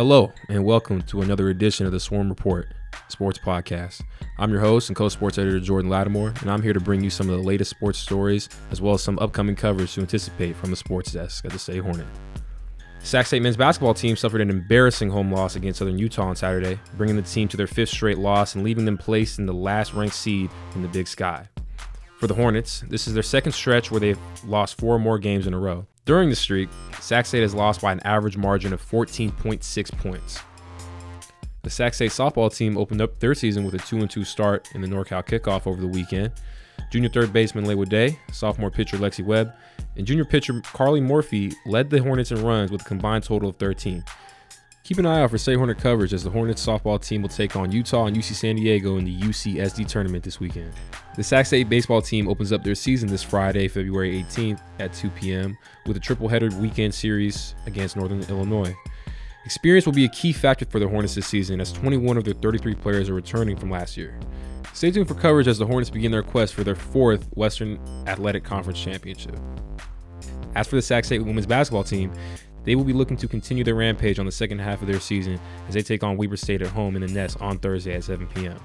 Hello, and welcome to another edition of the Swarm Report Sports Podcast. I'm your host and co sports editor, Jordan Latimore, and I'm here to bring you some of the latest sports stories as well as some upcoming coverage to anticipate from the sports desk at the State Hornet. Sac State men's basketball team suffered an embarrassing home loss against Southern Utah on Saturday, bringing the team to their fifth straight loss and leaving them placed in the last ranked seed in the Big Sky. For the Hornets, this is their second stretch where they've lost four more games in a row. During the streak, Sac State has lost by an average margin of 14.6 points. The Sac State softball team opened up their season with a 2 2 start in the NorCal kickoff over the weekend. Junior third baseman Laywood Day, sophomore pitcher Lexi Webb, and junior pitcher Carly Morphy led the Hornets in runs with a combined total of 13. Keep an eye out for State Hornet coverage as the Hornets softball team will take on Utah and UC San Diego in the UCSD tournament this weekend. The Sac State baseball team opens up their season this Friday, February 18th at 2 p.m. with a triple-header weekend series against Northern Illinois. Experience will be a key factor for the Hornets this season as 21 of their 33 players are returning from last year. Stay tuned for coverage as the Hornets begin their quest for their fourth Western Athletic Conference championship. As for the Sac State women's basketball team, they will be looking to continue their rampage on the second half of their season as they take on Weber State at home in the Nest on Thursday at 7 p.m.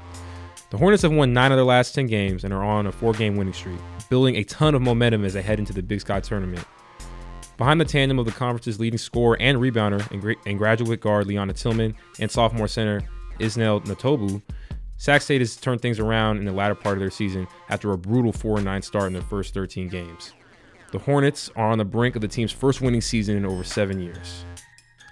The Hornets have won nine of their last 10 games and are on a four game winning streak, building a ton of momentum as they head into the Big Sky tournament. Behind the tandem of the conference's leading scorer and rebounder and, gra- and graduate guard Leona Tillman and sophomore center Isnelle Natabou, Sac State has turned things around in the latter part of their season after a brutal 4 9 start in their first 13 games. The Hornets are on the brink of the team's first winning season in over seven years.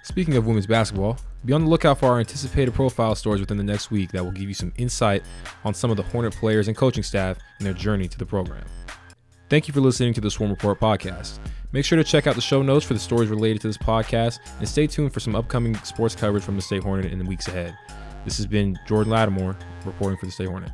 Speaking of women's basketball, be on the lookout for our anticipated profile stories within the next week that will give you some insight on some of the Hornet players and coaching staff and their journey to the program. Thank you for listening to the Swarm Report podcast. Make sure to check out the show notes for the stories related to this podcast and stay tuned for some upcoming sports coverage from the State Hornet in the weeks ahead. This has been Jordan Latimore reporting for the State Hornet.